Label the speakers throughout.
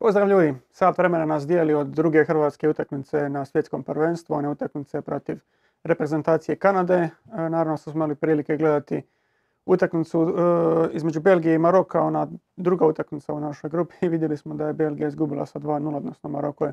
Speaker 1: Pozdrav ljudi, sat vremena nas dijeli od druge hrvatske utakmice na svjetskom prvenstvu, one utakmice protiv reprezentacije Kanade. E, naravno smo imali prilike gledati utakmicu e, između Belgije i Maroka, ona druga utakmica u našoj grupi vidjeli smo da je Belgija izgubila sa 2-0, odnosno Maroko je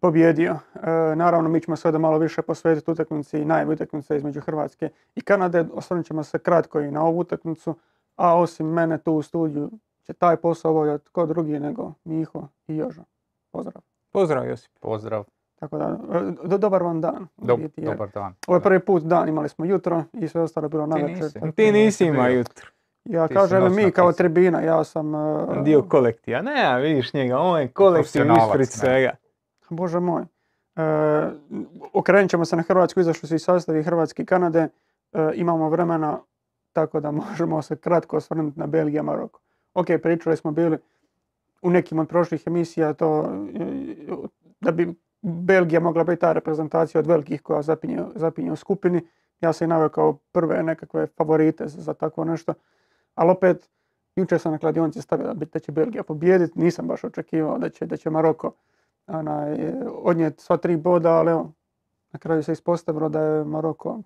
Speaker 1: pobjedio. E, naravno mi ćemo ovdje malo više posvetiti utakmici i najavi utakmice između Hrvatske i Kanade. Osvrnut ćemo se kratko i na ovu utakmicu, a osim mene tu u studiju će taj posao obavljati tko drugi nego Miho i Jožo. Pozdrav.
Speaker 2: Pozdrav Josip.
Speaker 3: Pozdrav.
Speaker 1: Tako da, e, dobar vam dan.
Speaker 3: dobar dan.
Speaker 1: Ovo je prvi put dan, imali smo jutro i sve ostalo je bilo navečer.
Speaker 2: Ti nisi ima jutro.
Speaker 1: Ja kažem mi kao tribina, ja sam... Uh,
Speaker 2: Dio kolektiva. Ne, vidiš njega, on je kolektiv ispred svega.
Speaker 1: Bože moj. Uh, okrenut ćemo se na Hrvatsku, izašli su i sastavi Hrvatske i Kanade. imamo vremena, tako da možemo se kratko osvrnuti na Belgija Maroko ok, pričali smo bili u nekim od prošlih emisija to da bi Belgija mogla biti ta reprezentacija od velikih koja zapinje, zapinje u skupini. Ja sam i naveo kao prve nekakve favorite za takvo nešto. Ali opet, jučer sam na kladionici stavio da će Belgija pobijediti. Nisam baš očekivao da će, da će Maroko odnijeti sva tri boda, ali evo, na kraju se ispostavilo da je Maroko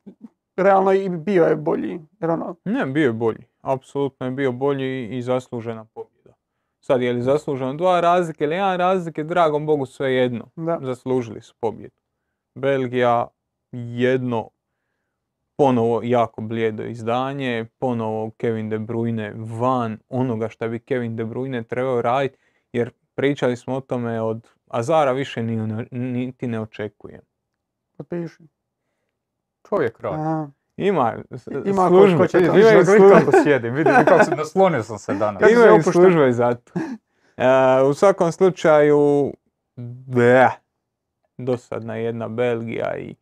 Speaker 1: realno i bio je bolji. Jer ono...
Speaker 2: Ne, bio je bolji apsolutno je bio bolji i zaslužena pobjeda. Sad je li zasluženo dva razlike ili jedan razlike, dragom Bogu sve jedno. Zaslužili su pobjedu. Belgija jedno ponovo jako blijedo izdanje, ponovo Kevin De Bruyne van onoga što bi Kevin De Bruyne trebao raditi, jer pričali smo o tome od Azara više niti ne očekujem.
Speaker 1: Potpiši.
Speaker 3: Čovjek radi.
Speaker 2: Ima,
Speaker 3: ima službe, ko to ima službe. kako sjedim, vidim kako se naslonio sam se danas.
Speaker 2: Imaju službe za to. Uh, u svakom slučaju, bleh, dosadna jedna Belgija i,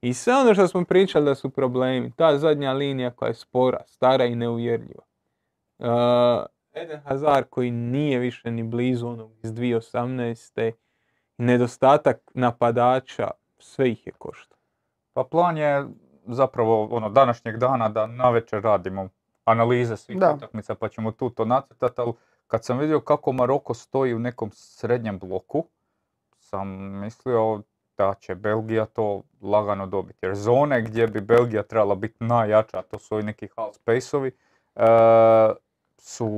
Speaker 2: i sve ono što smo pričali da su problemi. Ta zadnja linija koja je spora, stara i neuvjerljiva. Uh, Eden Hazard koji nije više ni blizu onog iz 2018. Nedostatak napadača, sve ih je košta.
Speaker 3: Pa plan je zapravo ono, današnjeg dana da navečer radimo analize svih utakmica pa ćemo tu to nacrtati, ali kad sam vidio kako Maroko stoji u nekom srednjem bloku, sam mislio da će Belgija to lagano dobiti. Jer zone gdje bi Belgija trebala biti najjača, a to su ovi neki half space-ovi, e, su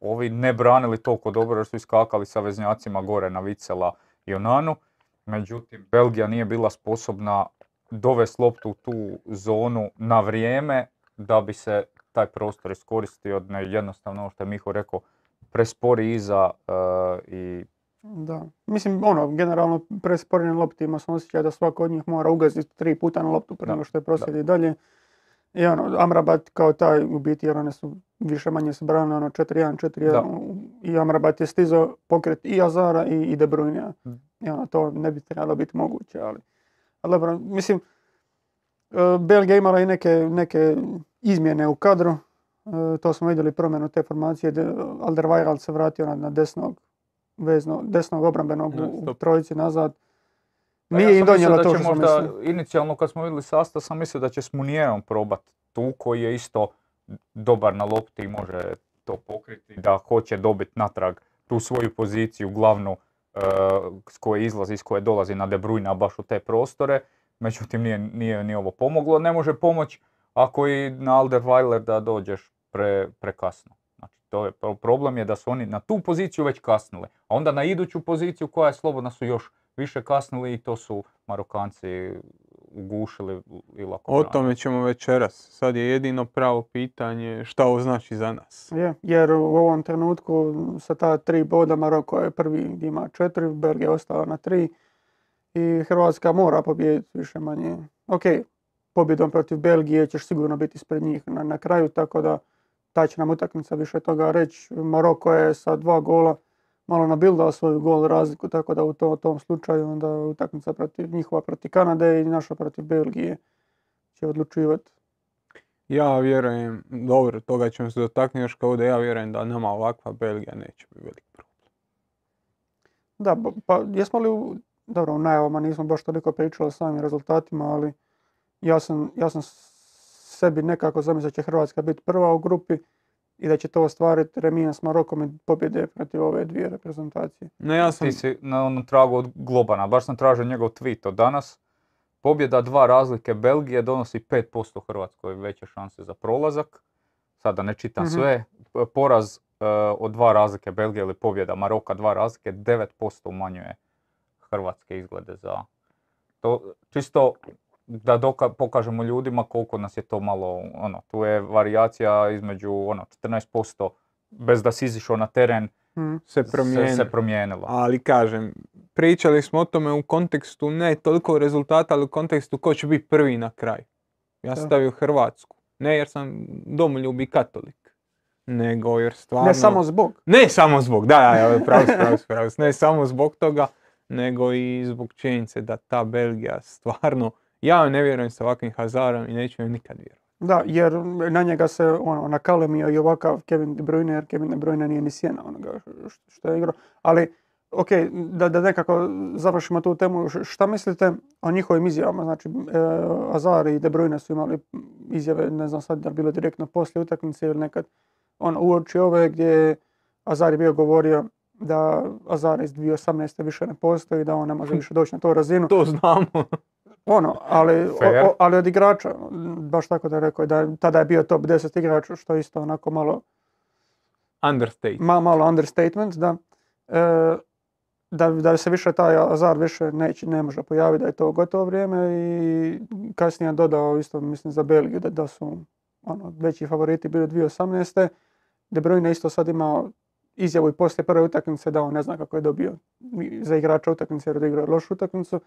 Speaker 3: ovi ne branili toliko dobro jer su iskakali sa veznjacima gore na Vicela i Onanu. Međutim, Belgija nije bila sposobna dovesti loptu u tu zonu na vrijeme da bi se taj prostor iskoristio. Ne, jednostavno ovo što je Miho rekao, prespori iza uh, i...
Speaker 1: Da, mislim ono, generalno prespori na lopti ima sam osjećaj da svako od njih mora ugaziti tri puta na loptu prema što je proslijedi dalje. I ono, Amrabat kao taj u biti jer one su više manje se brane ono 4-1, 4-1 i Amrabat je stizao pokret i Azara i, i De Bruyne. Mm. I ono, to ne bi trebalo biti moguće, ali dobro, mislim, e, Belgija imala i neke, neke izmjene u kadru. E, to smo vidjeli promjenu te formacije. Alderweireld se vratio na, na desnog, vezno, desnog obrambenog u, trojici nazad.
Speaker 3: Pa Nije ja im donijela to što možda, Inicijalno kad smo vidjeli sastav sam mislio da će s Munijerom probat tu koji je isto dobar na lopti i može to pokriti, da hoće dobiti natrag tu svoju poziciju glavnu s koje izlazi, s koje dolazi na De Bruyne, baš u te prostore. Međutim, nije, nije ni ovo pomoglo. Ne može pomoć ako i na Alderweiler da dođeš pre, prekasno. Znači, to je, problem je da su oni na tu poziciju već kasnili. A onda na iduću poziciju koja je slobodna su još više kasnili i to su Marokanci ugušili i lako
Speaker 2: O tome ćemo večeras. Sad je jedino pravo pitanje šta ovo znači za nas.
Speaker 1: Je, jer u ovom trenutku sa ta tri boda Maroko je prvi gdje ima četiri, Belgija je ostala na tri i Hrvatska mora pobijediti više manje. Ok, pobjedom protiv Belgije ćeš sigurno biti ispred njih na, na kraju, tako da ta će nam utakmica više toga reći. Maroko je sa dva gola malo nabildao svoju gol razliku, tako da u, to, tom slučaju onda utakmica protiv njihova protiv Kanade i naša protiv Belgije će odlučivati.
Speaker 2: Ja vjerujem, dobro, toga ćemo se dotaknuti još kao da ja vjerujem da nama ovakva Belgija neće biti velik problem.
Speaker 1: Da, pa jesmo li, dobro, u najavama nismo baš toliko pričali o samim rezultatima, ali ja sam, ja sam sebi nekako zamislio da će Hrvatska biti prva u grupi, i da će to ostvariti remija s Marokom i pobjede protiv ove dvije reprezentacije.
Speaker 3: No, ja sam... Ti si na onom tragu od Globana, baš sam tražio njegov tweet od danas. Pobjeda dva razlike Belgije donosi 5% Hrvatskoj veće šanse za prolazak. Sada ne čitam mhm. sve. Poraz uh, od dva razlike Belgije ili pobjeda Maroka dva razlike 9% umanjuje Hrvatske izglede za to. Čisto da doka- pokažemo ljudima koliko nas je to malo, ono, tu je varijacija između ono, 14% bez da si izišao na teren
Speaker 2: hmm. se,
Speaker 3: se, se promijenilo.
Speaker 2: Ali kažem, pričali smo o tome u kontekstu ne toliko rezultata, ali u kontekstu ko će biti prvi na kraj. Ja sam stavio Hrvatsku. Ne jer sam domoljubi katolik, nego jer stvarno...
Speaker 1: Ne samo zbog.
Speaker 2: Ne samo zbog, da, pravo, pravo, ne samo zbog toga, nego i zbog činjenice da ta Belgija stvarno ja ne vjerujem sa ovakvim Hazarom i neću joj nikad vjerovati.
Speaker 1: Da, jer na njega se ono, nakalemio i ovakav Kevin De Bruyne, jer Kevin De Bruyne nije ni sjena onoga što je igrao. Ali, ok, da, da nekako završimo tu temu, šta mislite o njihovim izjavama? Znači, e, Azar i De Bruyne su imali izjave, ne znam sad da bilo direktno poslije utakmice ili nekad ono, uoči ove gdje Azar je bio govorio da Azar iz 2018. više ne postoji, da on ne može više doći na tu razinu.
Speaker 2: To znamo.
Speaker 1: Ono, ali, ali od igrača, baš tako da rekao, da tada je bio top 10 igrača, što je isto onako malo...
Speaker 2: Understatement.
Speaker 1: Ma, malo understatement, da. E, da, da se više taj Azar više neće, ne može pojaviti, da je to gotovo vrijeme i kasnije dodao isto, mislim, za Belgiju, da, da su ono, veći favoriti bili 2018. De Bruyne isto sad imao izjavu i poslije prve utakmice da on ne zna kako je dobio za igrača utakmice jer je igrao lošu utakmicu.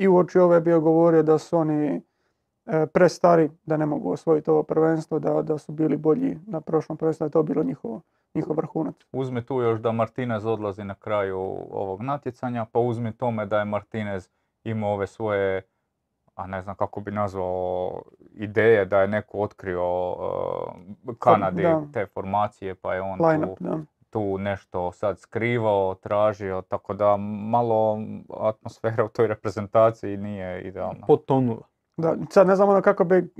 Speaker 1: I uoči ove bio govorio da su oni e, prestari, da ne mogu osvojiti ovo prvenstvo, da, da su bili bolji na prošlom prvenstvu, da je to bilo njihovo, njihov vrhunac.
Speaker 3: Uzmi tu još da Martinez odlazi na kraju ovog natjecanja, pa uzmi tome da je Martinez imao ove svoje, a ne znam kako bi nazvao, ideje da je neko otkrio uh, Kanadi te formacije, pa je on tu tu nešto sad skrivao, tražio, tako da malo atmosfera u toj reprezentaciji nije idealna.
Speaker 2: Potonula.
Speaker 1: Da, sad ne znam ono kako bi,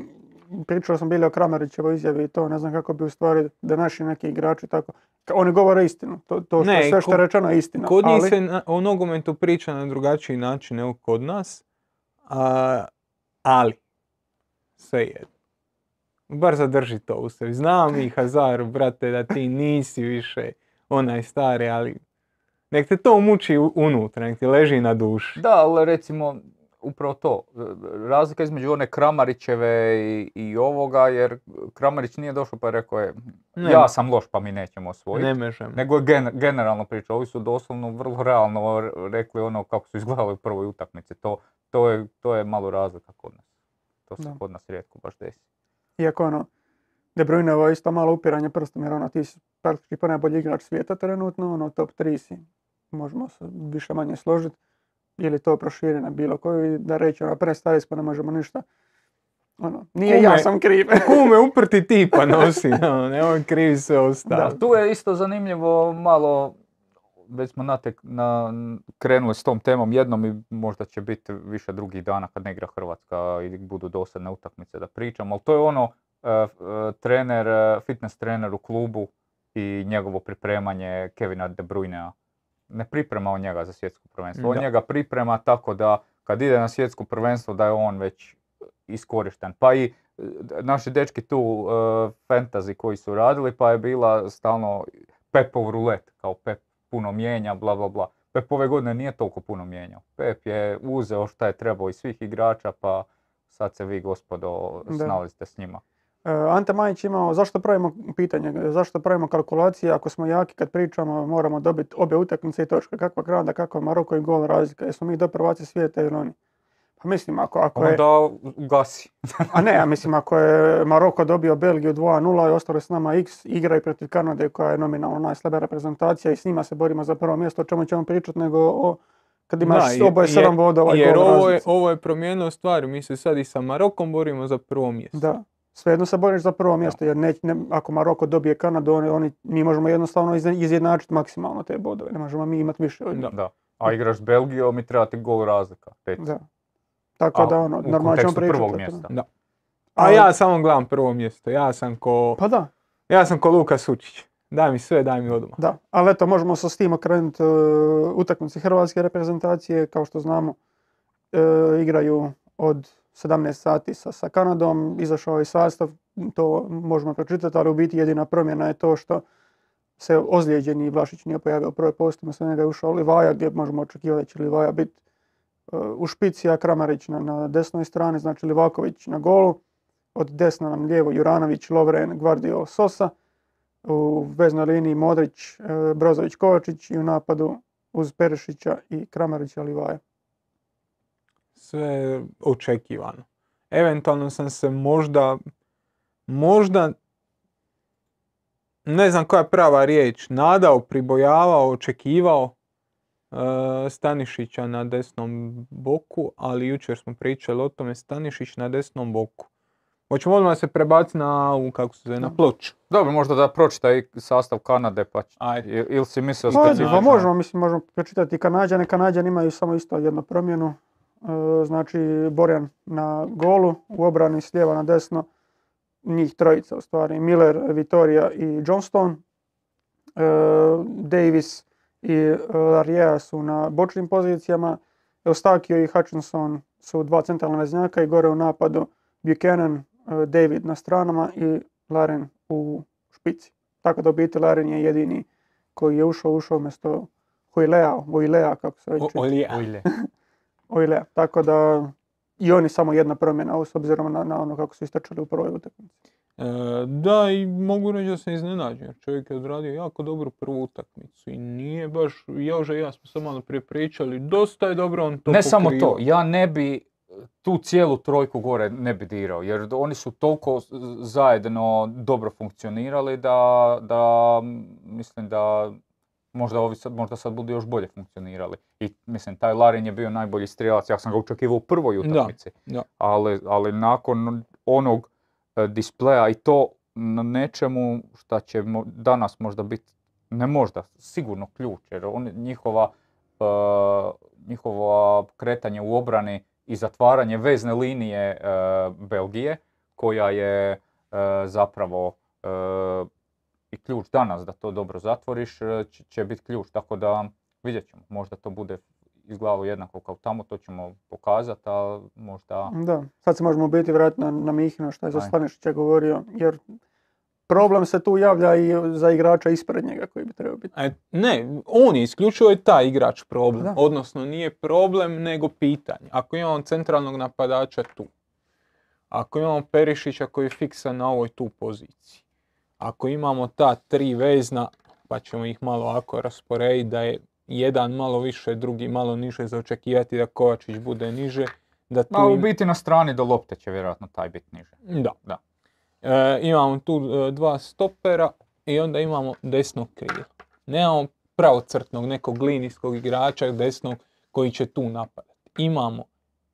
Speaker 1: pričao sam bili o Kramarićevoj izjavi i to, ne znam kako bi u stvari da naši neki igrači tako, oni govore istinu, to, to što, ne, sve što je rečeno je istina.
Speaker 2: Kod njih se na, o nogometu priča na drugačiji način nego kod nas, a, ali, sve jedno. Bar zadrži to u sebi. Znam i Hazar, brate, da ti nisi više onaj stari, ali nek te to muči unutra, nek ti leži na duši.
Speaker 3: Da, ali recimo, upravo to, razlika između one Kramarićeve i, i ovoga, jer Kramarić nije došao pa je rekao je, ja sam loš pa mi nećemo osvojiti.
Speaker 2: Ne možemo.
Speaker 3: Nego je generalno priča, ovi su doslovno vrlo realno rekli ono kako su izgledali u prvoj utakmici. To, to, je, to je malo razlika kod nas. To se kod nas rijetko baš desi.
Speaker 1: Iako ono, De Bruyne ovo isto malo upiranje prstom jer ono ti si praktički pa najbolji igrač svijeta trenutno, ono top 3 si, možemo se više manje složiti. Ili to proširi na bilo koju i da reći ono prestari smo, ne možemo ništa. Ono, nije kume, ja sam kriv.
Speaker 2: kume uprti tipa nosi, no, ne on krivi se ostalo.
Speaker 3: tu je isto zanimljivo malo, već smo natek, na, krenuli s tom temom jednom i možda će biti više drugih dana kad ne igra Hrvatska i budu dosadne utakmice da pričam, ali to je ono, E, e, trener, e, fitness trener u klubu i njegovo pripremanje Kevina De Bruynea. Ne priprema on njega za svjetsko prvenstvo. On njega priprema tako da kad ide na svjetsko prvenstvo da je on već iskorišten. Pa i naši dečki tu uh, fantasy koji su radili pa je bila stalno Pepov rulet, kao Pep puno mijenja, bla bla bla. Pep ove godine nije toliko puno mijenjao. Pep je uzeo šta je trebao iz svih igrača pa sad se vi gospodo snalazite s njima.
Speaker 1: E, Ante Majić imao, zašto pravimo pitanje, zašto pravimo kalkulacije, ako smo jaki kad pričamo moramo dobiti obje utakmice i točke, kakva Kanada, kakva Maroko i gol razlika, jesmo mi do prvaci svijeta ili oni? Pa mislim, ako, ako je...
Speaker 3: Onda gasi.
Speaker 1: a ne, ja mislim, ako je Maroko dobio Belgiju 2-0 i ostalo s nama X, igraju protiv Kanade koja je nominalno najslabija reprezentacija i s njima se borimo za prvo mjesto, o čemu ćemo pričati, nego o kad imaš da, oboje sedam bodova
Speaker 2: Jer ovo je, ovo je promijenilo stvari, mi se sad i sa Marokom borimo za prvo mjesto.
Speaker 1: Da, svejedno se boriš za prvo mjesto, jer ne, ako Maroko dobije Kanadu, oni, oni, mi možemo jednostavno izjednačiti maksimalno te bodove, ne možemo mi imati više od
Speaker 3: da. da. A igraš s Belgijom i treba ti gol razlika.
Speaker 1: Da. Tako da ono, normalno ćemo
Speaker 3: prvog mjesta.
Speaker 2: Da. A ja samo gledam prvo mjesto, ja sam ko...
Speaker 1: Pa da.
Speaker 2: Ja sam ko Luka Sučić. Daj mi sve, daj mi odmah.
Speaker 1: Da, ali eto, možemo sa s tim okrenuti uh, utakmici hrvatske reprezentacije. Kao što znamo, uh, igraju od 17 sati sa, sa Kanadom. Izašao je sastav, to možemo pročitati, ali u biti jedina promjena je to što se ozlijeđeni Vlašić nije pojavio u prvoj postupu, sa njega je ušao Livaja, gdje možemo očekivati da će Livaja biti uh, u špici, a Kramarić na, na desnoj strani, znači Livaković na golu. Od desna nam lijevo Juranović, Lovren, Gvardio, Sosa u veznoj liniji Modrić, e, Brozović, Kovačić i u napadu uz Perišića i Kramarića Livaja.
Speaker 2: Sve očekivano. Eventualno sam se možda, možda, ne znam koja je prava riječ, nadao, pribojavao, očekivao Stanišića na desnom boku, ali jučer smo pričali o tome Stanišić na desnom boku. Hoćemo odmah se prebaciti na ovu, kako se zove, na ploču.
Speaker 3: Dobro, možda da pročitaj sastav Kanade, pa Ajde. ili si mislio
Speaker 1: specifično? Pa možemo, mislim, možemo pročitati Kanadjane. Kanadjani imaju samo isto jednu promjenu. E, znači, Borjan na golu, u obrani s lijeva na desno, njih trojica u stvari, Miller, Vitoria i Johnston. E, Davis i Larriera su na bočnim pozicijama. Eustakio i Hutchinson su dva centralna veznjaka i gore u napadu Buchanan, E, David na stranama i Laren u špici. Tako da u biti Laren je jedini koji je ušao, ušao umjesto Huilea, Huilea kako se već Oilea. Tako da i oni samo jedna promjena s obzirom na, na ono kako su istračali u prvoj utakmici.
Speaker 2: E, da, i mogu reći da se iznenađen. Čovjek je odradio jako dobru prvu utakmicu i nije baš, Jože i ja smo samo malo prije pričali, dosta je dobro on to
Speaker 3: Ne samo to, ja ne bi tu cijelu trojku gore ne bi dirao, jer oni su toliko zajedno dobro funkcionirali da, da mislim da možda ovi sad, možda sad budu još bolje funkcionirali. I mislim, taj Larin je bio najbolji strijelac, ja sam ga očekivao u prvoj utakmici. Ali, ali nakon onog e, displeja i to na nečemu što će danas možda biti, ne možda, sigurno ključ, jer on, njihova, uh, njihova kretanje u obrani i zatvaranje vezne linije e, Belgije koja je e, zapravo e, i ključ danas da to dobro zatvoriš će, biti ključ. Tako da vidjet ćemo, možda to bude izgledalo jednako kao tamo, to ćemo pokazati, a možda...
Speaker 1: Da, sad se možemo biti vratiti na, na Mihina što je za Stanišića govorio, jer problem se tu javlja i za igrača ispred njega koji bi trebao biti.
Speaker 2: E, ne, on je isključivo je taj igrač problem. Odnosno nije problem nego pitanje. Ako imamo centralnog napadača tu, ako imamo Perišića koji je fiksan na ovoj tu poziciji, ako imamo ta tri vezna, pa ćemo ih malo ovako rasporediti da je jedan malo više, drugi malo niže za očekivati da Kovačić bude niže. Da
Speaker 3: tu u biti na strani do lopte će vjerojatno taj biti niže.
Speaker 2: Da. da. E, imamo tu e, dva stopera i onda imamo desnog krila. Nemamo pravocrtnog nekog linijskog igrača desnog koji će tu napadati. Imamo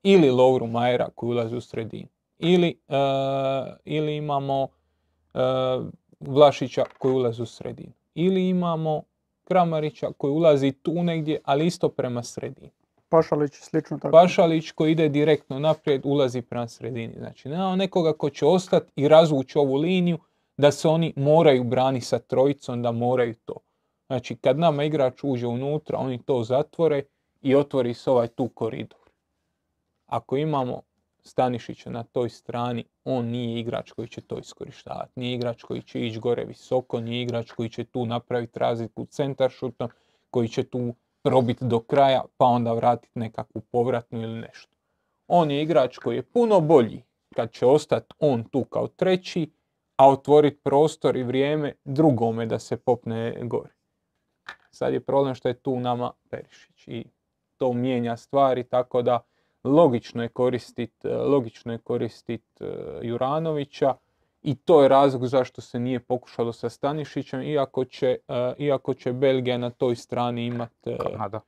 Speaker 2: ili Louru Majera koji ulazi u sredinu. Ili, e, ili imamo Vlašića koji ulazi u sredinu. Ili imamo Kramarića koji ulazi tu negdje, ali isto prema sredini.
Speaker 1: Pašalić slično tako.
Speaker 2: Pašalić koji ide direktno naprijed ulazi prema sredini. Znači nema nekoga ko će ostati i razvući ovu liniju da se oni moraju brani sa trojicom, da moraju to. Znači kad nama igrač uđe unutra, oni to zatvore i otvori se ovaj tu koridor. Ako imamo Stanišića na toj strani, on nije igrač koji će to iskorištavati. Nije igrač koji će ići gore visoko, nije igrač koji će tu napraviti razliku centar šutom, koji će tu probiti do kraja pa onda vratiti nekakvu povratnu ili nešto. On je igrač koji je puno bolji kad će ostati on tu kao treći, a otvoriti prostor i vrijeme drugome da se popne gore. Sad je problem što je tu nama Perišić i to mijenja stvari tako da logično je koristiti logično je koristit e, Juranovića i to je razlog zašto se nije pokušalo sa Stanišićem, iako će, uh, iako će Belgija na toj strani imati...
Speaker 3: Kanada.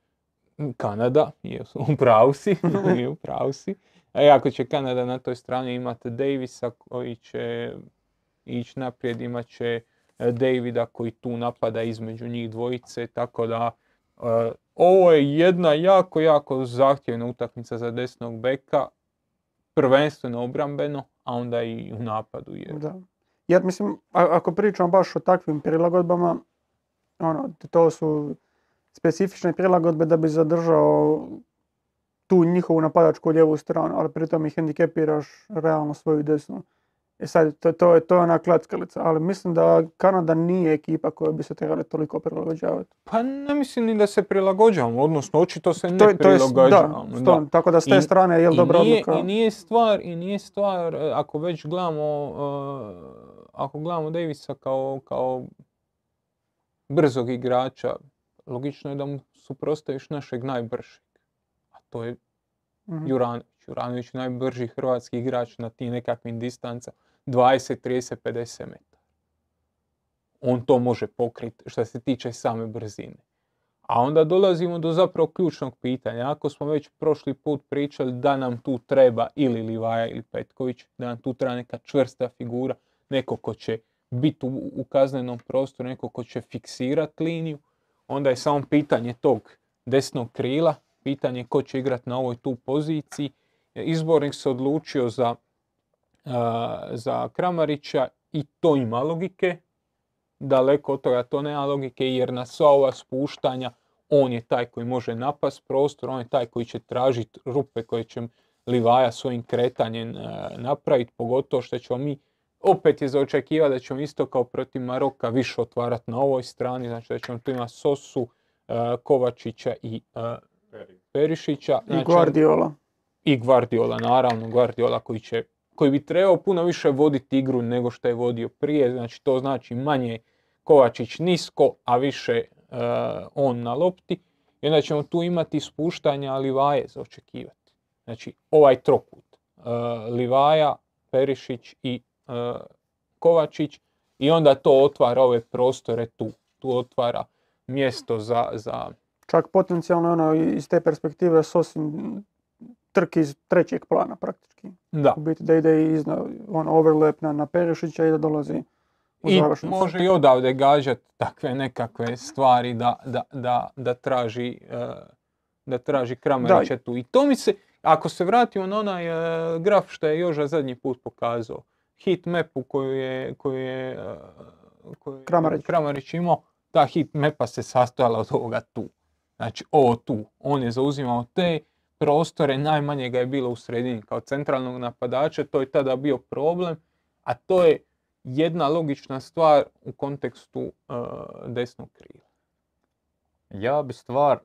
Speaker 2: Kanada, u pravu si, u pravu si. A iako će Kanada na toj strani imati Davisa koji će ići naprijed, imat će e, Davida koji tu napada između njih dvojice, tako da ovo je jedna jako, jako zahtjevna utakmica za desnog beka, prvenstveno obrambeno, a onda i u napadu.
Speaker 1: Jer... Da. Jer mislim, ako pričamo baš o takvim prilagodbama, ono, to su specifične prilagodbe da bi zadržao tu njihovu napadačku lijevu stranu, ali pritom ih hendikepiraš realno svoju desnu. E sad, to, to, je, to je ona klackalica, ali mislim da Kanada nije ekipa koja bi se trebala toliko prilagođavati.
Speaker 2: Pa ne mislim ni da se prilagođavamo, odnosno očito se ne to, prilagođavamo.
Speaker 1: Da, tako da s te strane je li dobra
Speaker 2: nije, odluka? I nije stvar, i nije stvar, e, ako već gledamo, uh, ako gledamo Davisa kao, kao brzog igrača, logično je da mu suprostaviš našeg najbržeg, a to je mm Juranović. Juranović najbrži hrvatski igrač na tim nekakvim distancama. 20, 30, 50 metara. On to može pokriti što se tiče same brzine. A onda dolazimo do zapravo ključnog pitanja. Ako smo već prošli put pričali da nam tu treba ili Livaja ili Petković, da nam tu treba neka čvrsta figura, neko ko će biti u, kaznenom prostoru, neko ko će fiksirati liniju, onda je samo pitanje tog desnog krila, pitanje ko će igrati na ovoj tu poziciji. Izbornik se odlučio za za Kramarića i to ima logike. Daleko od toga to nema logike jer na sva ova spuštanja on je taj koji može napast prostor, on je taj koji će tražiti rupe koje će Livaja svojim kretanjem napraviti, pogotovo što ćemo mi opet je za očekivati da ćemo isto kao protiv Maroka više otvarati na ovoj strani, znači da ćemo tu imati Sosu, Kovačića i Perišića.
Speaker 1: I Guardiola.
Speaker 2: I Guardiola, naravno, Guardiola koji će koji bi trebao puno više voditi igru nego što je vodio prije. Znači to znači manje Kovačić nisko, a više e, on na lopti. I onda ćemo tu imati spuštanja Livaje za očekivati. Znači ovaj trokut. Uh, Livaja, Perišić i uh, Kovačić. I onda to otvara ove prostore tu. Tu otvara mjesto za... za...
Speaker 1: Čak potencijalno ono, iz te perspektive Sosin trk iz trećeg plana praktički.
Speaker 2: Da.
Speaker 1: U biti da ide iz on overlap na, na Perišića i da dolazi u I
Speaker 2: može i odavde gađati takve nekakve stvari da, da, da, da traži, uh, da traži Kramarića tu. I to mi se, ako se vratimo na onaj uh, graf što je Joža zadnji put pokazao, hit mapu koju je, koju je, uh, koju
Speaker 1: Kramarić.
Speaker 2: Kramarić imao, ta hit mapa se sastojala od ovoga tu. Znači ovo tu. On je zauzimao te prostore, najmanje ga je bilo u sredini kao centralnog napadača, to je tada bio problem, a to je jedna logična stvar u kontekstu uh, desnog krila.
Speaker 3: Ja bi stvar,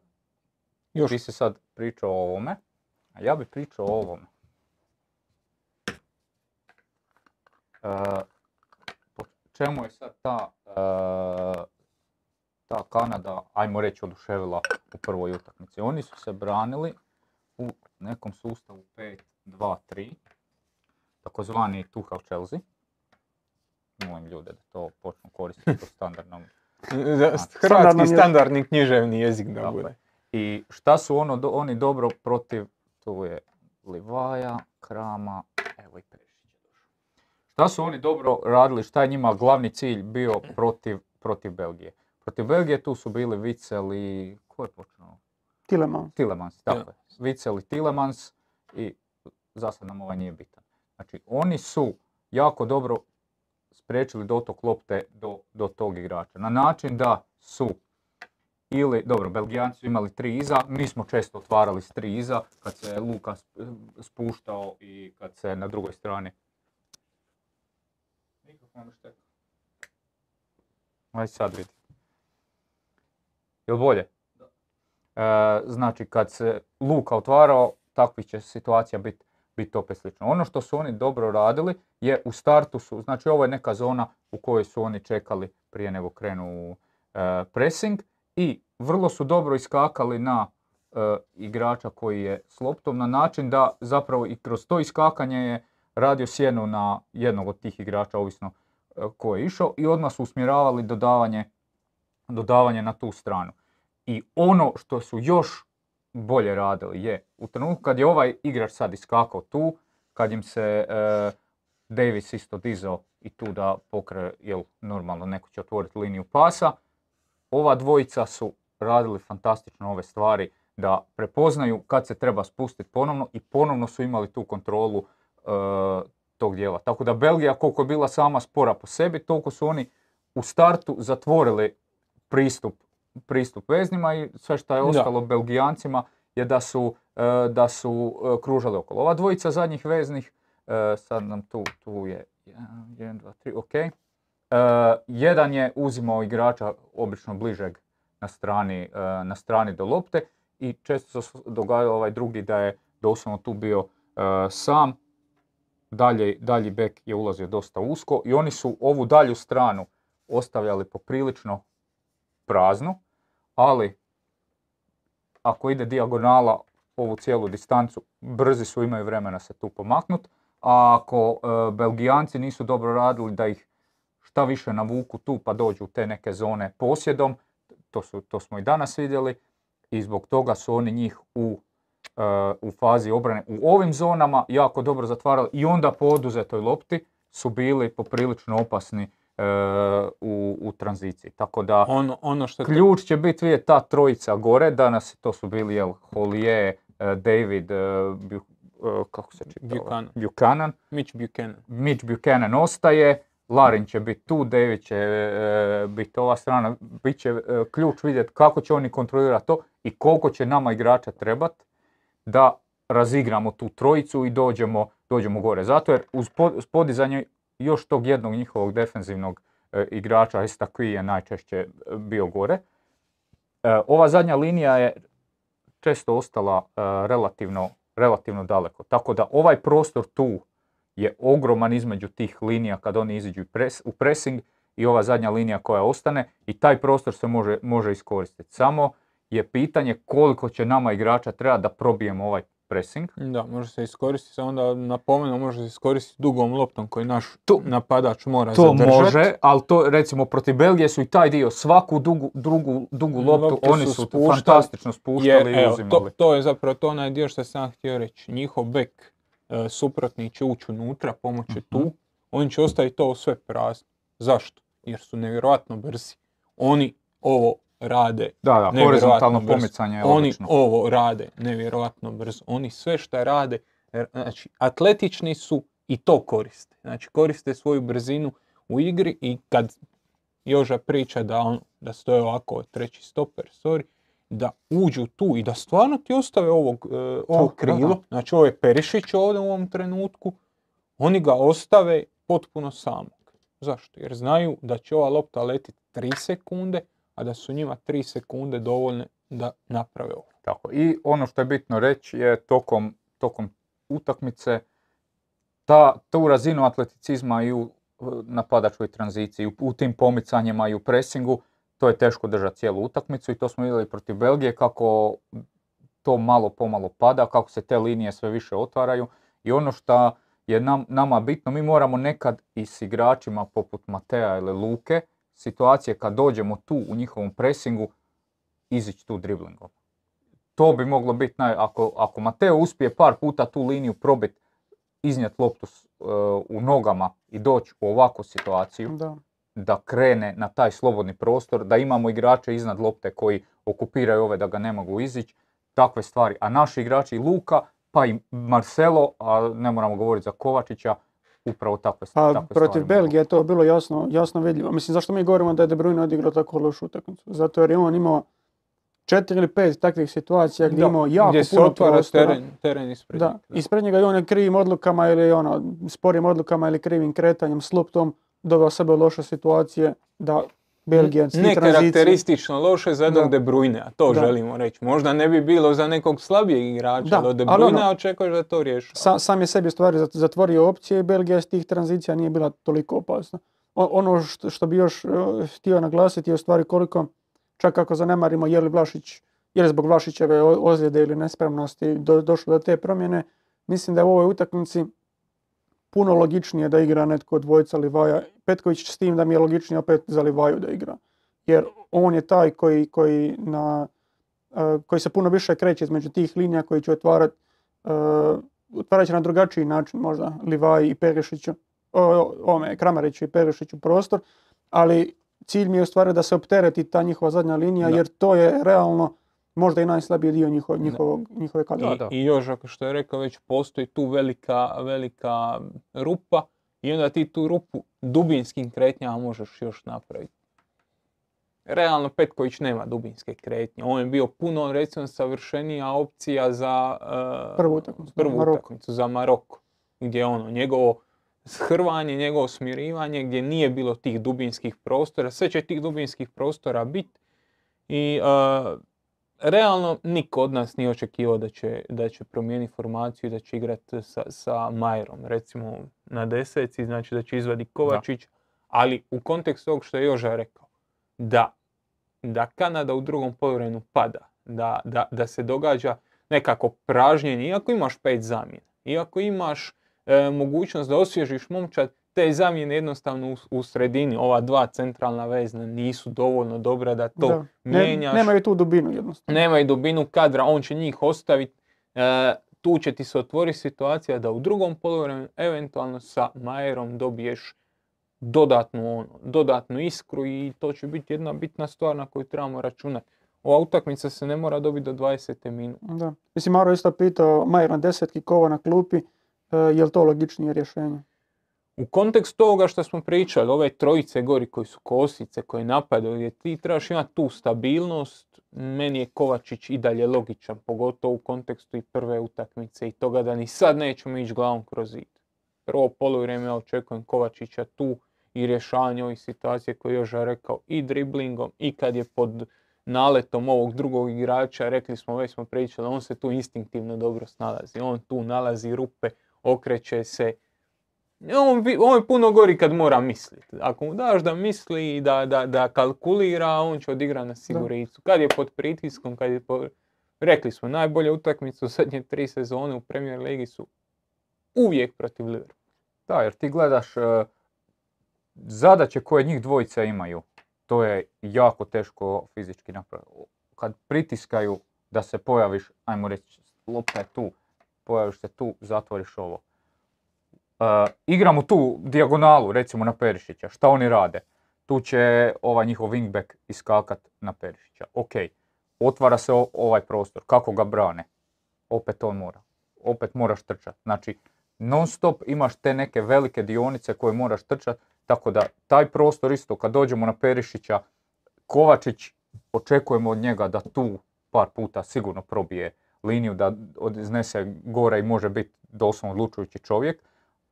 Speaker 3: još ti si sad pričao o ovome, a ja bi pričao o ovome. Uh, po čemu je sad ta, uh, ta Kanada, ajmo reći, oduševila u prvoj utakmici? Oni su se branili u nekom sustavu 5-2-3, takozvani Tuchel Chelsea. Molim ljude da to počnu koristiti u standardnom...
Speaker 2: Hrvatski standardni književni jezik da bude.
Speaker 3: I šta su ono, oni dobro protiv, tu je Livaja, Krama, evo i došao. Šta su oni dobro radili, šta je njima glavni cilj bio protiv, protiv Belgije? Protiv Belgije tu su bili Vicel i... Ko je počeo?
Speaker 1: Tilemans.
Speaker 3: Tilemans, tako je. Vicel i Tilemans i za sad nam ovaj nije bitan. Znači, oni su jako dobro spriječili dotok lopte do, do tog igrača. Na način da su ili, dobro, Belgijanci su imali tri iza, mi smo često otvarali s tri iza, kad se Luka spuštao i kad se na drugoj strani... Mikrofon šteka. Aj sad vidi. Jel bolje? E, znači kad se Luka otvarao, takvih će situacija biti bit opet slično. Ono što su oni dobro radili je u startu su, znači ovo je neka zona u kojoj su oni čekali prije nego krenu e, pressing i vrlo su dobro iskakali na e, igrača koji je s loptom na način da zapravo i kroz to iskakanje je radio sjenu na jednog od tih igrača, ovisno ko je išao i odmah su usmjeravali dodavanje, dodavanje na tu stranu. I ono što su još bolje radili je, u trenutku kad je ovaj igrač sad iskakao tu, kad im se uh, Davis isto dizao i tu da pokre, jel normalno neko će otvoriti liniju pasa, ova dvojica su radili fantastično ove stvari da prepoznaju kad se treba spustiti ponovno i ponovno su imali tu kontrolu uh, tog dijela. Tako da Belgija koliko je bila sama spora po sebi, toliko su oni u startu zatvorili pristup, pristup veznima i sve što je ostalo Belgijancima je da su, e, da su e, kružali okolo. Ova dvojica zadnjih veznih, e, sad nam tu, tu je 1, 2, 3, ok. Jedan je uzimao igrača obično bližeg na strani, na strani do lopte i često se događao ovaj drugi da je doslovno tu bio sam. Dalje, dalji bek je ulazio dosta usko i oni su ovu dalju stranu ostavljali poprilično praznu, ali ako ide dijagonala ovu cijelu distancu, brzi su, imaju vremena se tu pomaknut, a ako e, Belgijanci nisu dobro radili da ih šta više navuku tu pa dođu u te neke zone posjedom, to, su, to smo i danas vidjeli, i zbog toga su oni njih u, e, u fazi obrane u ovim zonama jako dobro zatvarali i onda po oduzetoj lopti su bili poprilično opasni u, u tranziciji. Tako da
Speaker 2: ono, ono što
Speaker 3: ključ će biti vidjeti ta trojica gore. Danas to su bili jel, Holije, e, David, e, e, kako se čita?
Speaker 2: Buchanan.
Speaker 3: Buchanan.
Speaker 2: Mitch Buchanan.
Speaker 3: Mitch Buchanan ostaje. Larin će biti tu, David će e, biti ova strana. Biće ključ vidjeti kako će oni kontrolirati to i koliko će nama igrača trebati da razigramo tu trojicu i dođemo, dođemo gore. Zato jer uz podizanje još tog jednog njihovog defensivnog e, igrača, Estakui je najčešće e, bio gore. E, ova zadnja linija je često ostala relativno, relativno daleko. Tako da ovaj prostor tu je ogroman između tih linija kad oni iziđu u pressing i ova zadnja linija koja ostane i taj prostor se može, može iskoristiti. Samo je pitanje koliko će nama igrača treba da probijemo ovaj pressing.
Speaker 2: Da, može se iskoristiti, onda napomenu može se iskoristiti dugom loptom koji naš to, napadač mora to
Speaker 3: zadržati. To može, ali to recimo protiv Belgije su i taj dio, svaku dugu, drugu, dugu loptu, oni su, fantastično spuštali i uzimali.
Speaker 2: To, to je zapravo to onaj dio što sam htio reći. Njihov bek e, suprotni će ući unutra, pomoći tu, uh oni će ostaviti to sve prazno. Zašto? Jer su nevjerojatno brzi. Oni ovo rade
Speaker 3: da, da, horizontalno pomicanje je
Speaker 2: Oni ovo rade nevjerojatno brzo. Oni sve što rade, znači atletični su i to koriste. Znači koriste svoju brzinu u igri i kad Joža priča da, on, da stoje ovako treći stoper, sorry, da uđu tu i da stvarno ti ostave ovog, uh, ovo krilo, znači ovo je Perišić ovdje u ovom trenutku, oni ga ostave potpuno samog. Zašto? Jer znaju da će ova lopta letiti 3 sekunde, a da su njima 3 sekunde dovoljne da naprave ovo.
Speaker 3: Tako, i ono što je bitno reći je tokom, tokom utakmice ta, tu razinu atleticizma i u napadačkoj tranziciji, u, tim pomicanjima i u presingu, to je teško držati cijelu utakmicu i to smo vidjeli protiv Belgije kako to malo pomalo pada, kako se te linije sve više otvaraju i ono što je nam, nama bitno, mi moramo nekad i s igračima poput Matea ili Luke situacije kad dođemo tu u njihovom presingu, izići tu driblingom. To bi moglo biti, naj, ako, ako Mateo uspije par puta tu liniju probiti, iznijeti loptu uh, u nogama i doći u ovakvu situaciju, da. da krene na taj slobodni prostor, da imamo igrače iznad lopte koji okupiraju ove da ga ne mogu izići, takve stvari. A naši igrači Luka, pa i Marcelo, a ne moramo govoriti za Kovačića, upravo takve,
Speaker 1: pa,
Speaker 3: takve
Speaker 1: protiv Belgije je to bilo jasno, jasno vidljivo. Mislim, zašto mi govorimo da je De Bruyne odigrao tako lošu utakmicu? Zato jer je on imao četiri ili pet takvih situacija gdje imao jako gdje puno
Speaker 2: otvara teren, teren ispred
Speaker 1: da, ispred njega i on je krivim odlukama ili ono, sporim odlukama ili krivim kretanjem s loptom doveo sebe u loše situacije da Belgija
Speaker 2: Ne karakteristično loše za jednog De Bruyne, a to želimo reći. Možda ne bi bilo za nekog slabijeg igrača, da. ali De Bruyne ono, očekuješ da to riješi.
Speaker 1: sam je sebi stvari zatvorio opcije i Belgija s tih tranzicija nije bila toliko opasna. ono što, što bi još uh, htio naglasiti je u stvari koliko, čak ako zanemarimo je li Vlašić, je li zbog Vlašićeve ozljede ili nespremnosti do, došlo do te promjene, mislim da je u ovoj utakmici puno logičnije da igra netko od dvojica Livaja. Petković s tim da mi je logičnije opet za Livaju da igra. Jer on je taj koji, koji, na, uh, koji se puno više kreće između tih linija koji će otvarati uh, otvarat će na drugačiji način možda Livaj i Perišiću, ome, Kramariću i Perišiću prostor, ali cilj mi je u stvari da se optereti ta njihova zadnja linija jer to je realno možda i najslabiji dio njihov, njihovog, njihove kadre.
Speaker 2: I, I još, ako što je rekao, već postoji tu velika, velika rupa i onda ti tu rupu dubinskim kretnjama možeš još napraviti. Realno Petković nema dubinske kretnje. On je bio puno, recimo, savršenija opcija za uh, prvu utakmicu, za Maroko. Gdje ono, njegovo shrvanje, njegovo smirivanje, gdje nije bilo tih dubinskih prostora. Sve će tih dubinskih prostora biti. I uh, realno niko od nas nije očekivao da će, da će promijeniti formaciju i da će igrati sa, sa Majerom, recimo na deseci, znači da će izvadi Kovačić, ali u kontekstu ovog što je Joža rekao, da, da Kanada u drugom poluvremenu pada, da, da, da se događa nekako pražnjenje, iako imaš pet zamjena, iako imaš e, mogućnost da osvježiš momčad, te zamjene jednostavno u, u, sredini, ova dva centralna vezna nisu dovoljno dobra da to da. mijenjaš.
Speaker 1: nemaju tu dubinu jednostavno.
Speaker 2: Nemaju dubinu kadra, on će njih ostaviti. E, tu će ti se otvoriti situacija da u drugom polovremenu eventualno sa Majerom dobiješ dodatnu, ono, dodatnu iskru i to će biti jedna bitna stvar na koju trebamo računati. Ova utakmica se ne mora dobiti do 20. minuta.
Speaker 1: Da. Mislim, Maro isto pitao Majer na desetki, Kova na klupi, e, je li to logičnije rješenje?
Speaker 2: U kontekstu toga što smo pričali, ove trojice gori koji su kosice, koji napadaju, gdje ti trebaš imati tu stabilnost, meni je Kovačić i dalje logičan, pogotovo u kontekstu i prve utakmice i toga da ni sad nećemo ići glavom kroz zid. Prvo poluvrijeme ja očekujem Kovačića tu i rješavanje ovih situacije koje je Joža rekao i driblingom i kad je pod naletom ovog drugog igrača, rekli smo, već smo pričali, on se tu instinktivno dobro snalazi, on tu nalazi rupe, okreće se, on, on je puno gori kad mora misliti. Ako mu daš da misli i da, da, da kalkulira, on će odigrati na siguricu. Kad je pod pritiskom, kad je Rekli smo, najbolje utakmice u zadnje tri sezone u Premier Ligi su uvijek protiv Liverpoola.
Speaker 3: Da, jer ti gledaš uh, zadaće koje njih dvojica imaju. To je jako teško fizički napraviti. Kad pritiskaju da se pojaviš, ajmo reći, lopta je tu, pojaviš se tu, zatvoriš ovo Uh, igramo tu dijagonalu, recimo na Perišića. Šta oni rade? Tu će ovaj njihov wingback iskakat na Perišića. Ok, otvara se ovaj prostor. Kako ga brane? Opet on mora. Opet moraš trčati. Znači, non stop imaš te neke velike dionice koje moraš trčati. Tako da taj prostor isto, kad dođemo na Perišića, Kovačić, očekujemo od njega da tu par puta sigurno probije liniju, da iznese gore i može biti doslovno odlučujući čovjek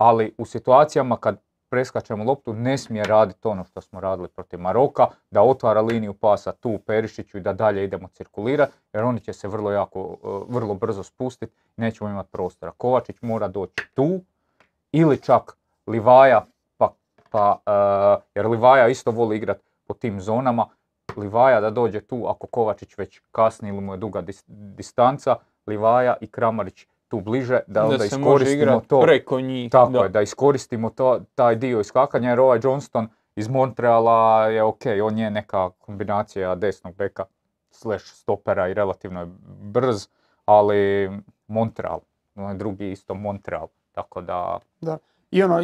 Speaker 3: ali u situacijama kad preskačemo loptu ne smije raditi ono što smo radili protiv Maroka, da otvara liniju pasa tu u Perišiću i da dalje idemo cirkulirati, jer oni će se vrlo, jako, e, vrlo brzo spustiti nećemo imati prostora. Kovačić mora doći tu ili čak Livaja, pa, pa, e, jer Livaja isto voli igrati po tim zonama, Livaja da dođe tu ako Kovačić već kasni ili mu je duga distanca, Livaja i Kramarić tu bliže, da onda iskoristimo to.
Speaker 2: preko njih.
Speaker 3: Tako da. je, da iskoristimo to, taj dio iskakanja, jer ovaj Johnston iz Montreala je ok, on je neka kombinacija desnog beka slash stopera i relativno je brz, ali Montreal, onaj drugi isto Montreal, tako da...
Speaker 1: Da, i ono,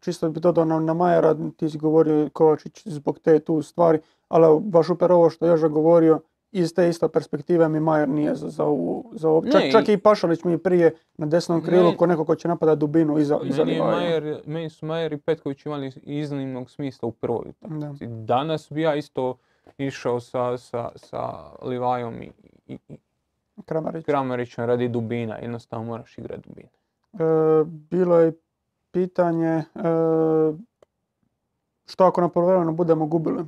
Speaker 1: čisto bi dodao na, na Majera, ti si govorio Kovačić zbog te tu stvari, ali baš upravo ovo što je Joža govorio, iz te isto perspektive mi Majer nije za, za, ovu, za Čak, čak, i Pašalić mi je prije na desnom krilu ne, ko neko ko će napadati dubinu iza, iza
Speaker 2: Majer, Meni su Majer i Petković imali iznimnog smisla u prvoj utakmici. Danas bi ja isto išao sa, sa, sa Livajom i, i,
Speaker 1: Kramarić.
Speaker 2: Kramarićem radi dubina. Jednostavno moraš igrati dubine.
Speaker 1: E, bilo je pitanje e, što ako na polovremenu budemo gubili?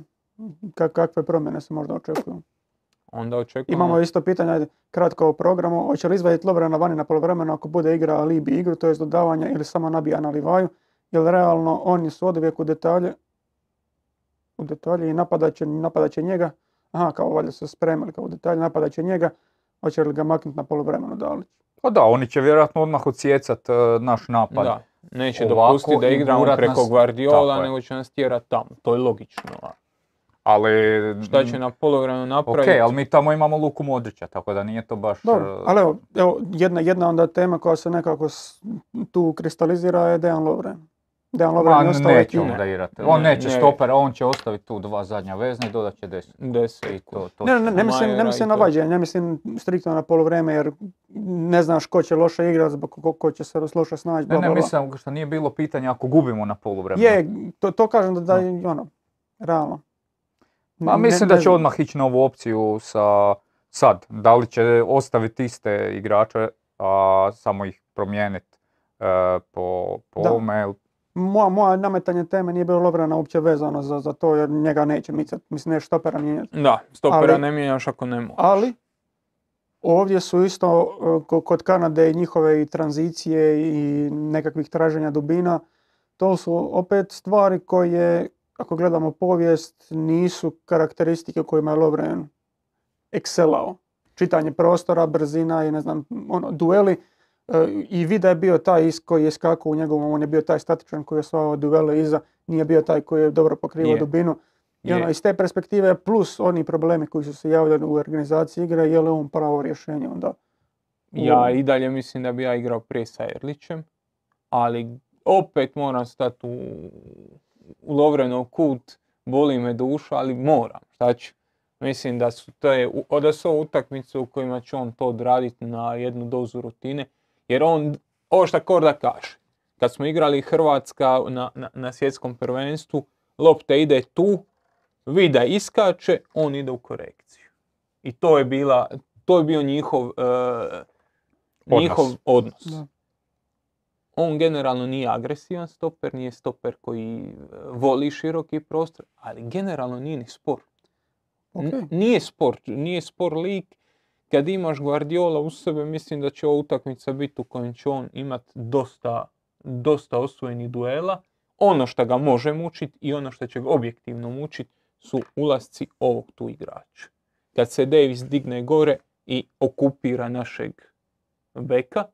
Speaker 1: kakve promjene se možda očekuju?
Speaker 2: Onda očekujemo...
Speaker 1: Imamo isto pitanje, ajde, kratko o programu. Hoće li izvaditi Lovrana vani na polovremenu ako bude igra Libi igru, to je dodavanja ili samo nabija na Livaju? Jer realno oni su od uvijek u detalje, u detalje i napadat će, njega. Aha, kao valjda se spremili kao u detalje, napadat će njega. Hoće li ga maknuti na polovremenu Dalić?
Speaker 3: Pa da, oni će vjerojatno odmah ocijecat uh, naš napad.
Speaker 2: Da, neće dopustiti da igramo preko Guardiola, nego će nas tjerati tamo. To je logično.
Speaker 3: Ali...
Speaker 2: Šta će na polovremenu napraviti?
Speaker 3: Ok, ali mi tamo imamo Luku Modrića, tako da nije to baš...
Speaker 1: Dobro, e, ali evo, evo jedna, jedna onda tema koja se nekako tu kristalizira je Dejan Lovren. On Lovren
Speaker 3: Ma, neće on da igrati. On ne, neće ne. stopera, on će ostaviti tu dva zadnja vezna i dodat će deset.
Speaker 2: Deset. I to,
Speaker 1: to ne, ne, ne, mislim, ne mislim na vađenje, ne mislim striktno na polovreme jer ne znaš ko će loše igrati, zbog ko, ko će se loše snaći.
Speaker 3: Ne, ne, mislim što nije bilo pitanje ako gubimo na polovreme.
Speaker 1: Je, to, to kažem da, da je ono, realno.
Speaker 3: Ma mislim ne, da će odmah ići na ovu opciju sa sad. Da li će ostaviti iste igrače, a samo ih promijeniti uh, po, po ovome.
Speaker 1: Moja, moja nametanje teme nije bilo Lovrana uopće vezano za, za to jer njega neće micat. Mislim, ne stopera mijenjati.
Speaker 2: Da, stopera ali, ne mijenjaš ako ne možeš.
Speaker 1: Ali, ovdje su isto e, kod Kanade i njihove i tranzicije i nekakvih traženja dubina. To su opet stvari koje ako gledamo povijest, nisu karakteristike kojima je Lovren excelao. Čitanje prostora, brzina i ne znam, ono, dueli. E, I Vida je bio taj koji je skakao u njegovom, on je bio taj statičan koji je svao duele iza, nije bio taj koji je dobro pokrivao dubinu. I ono, iz te perspektive, plus oni problemi koji su se javljali u organizaciji igre, je li on pravo rješenje onda?
Speaker 2: Ja i dalje mislim da bi ja igrao prije sa Erlićem, ali opet moram stati u u Lovrenov kut, boli me duša, ali moram, šta ću. Mislim da su, to je, da su utakmice u kojima će on to odraditi na jednu dozu rutine, jer on, ovo što Korda kaže, kad smo igrali Hrvatska na, na, na svjetskom prvenstvu, lopta ide tu, vida iskače, on ide u korekciju. I to je bila, to je bio njihov, uh, njihov odnos on generalno nije agresivan stoper, nije stoper koji e, voli široki prostor, ali generalno nije ni sport. Nije sport, nije spor lik. Kad imaš Guardiola u sebe, mislim da će ova utakmica biti u kojem će on imati dosta, dosta osvojenih duela. Ono što ga može mučiti i ono što će ga objektivno mučiti su ulasci ovog tu igrača. Kad se Davis digne gore i okupira našeg beka,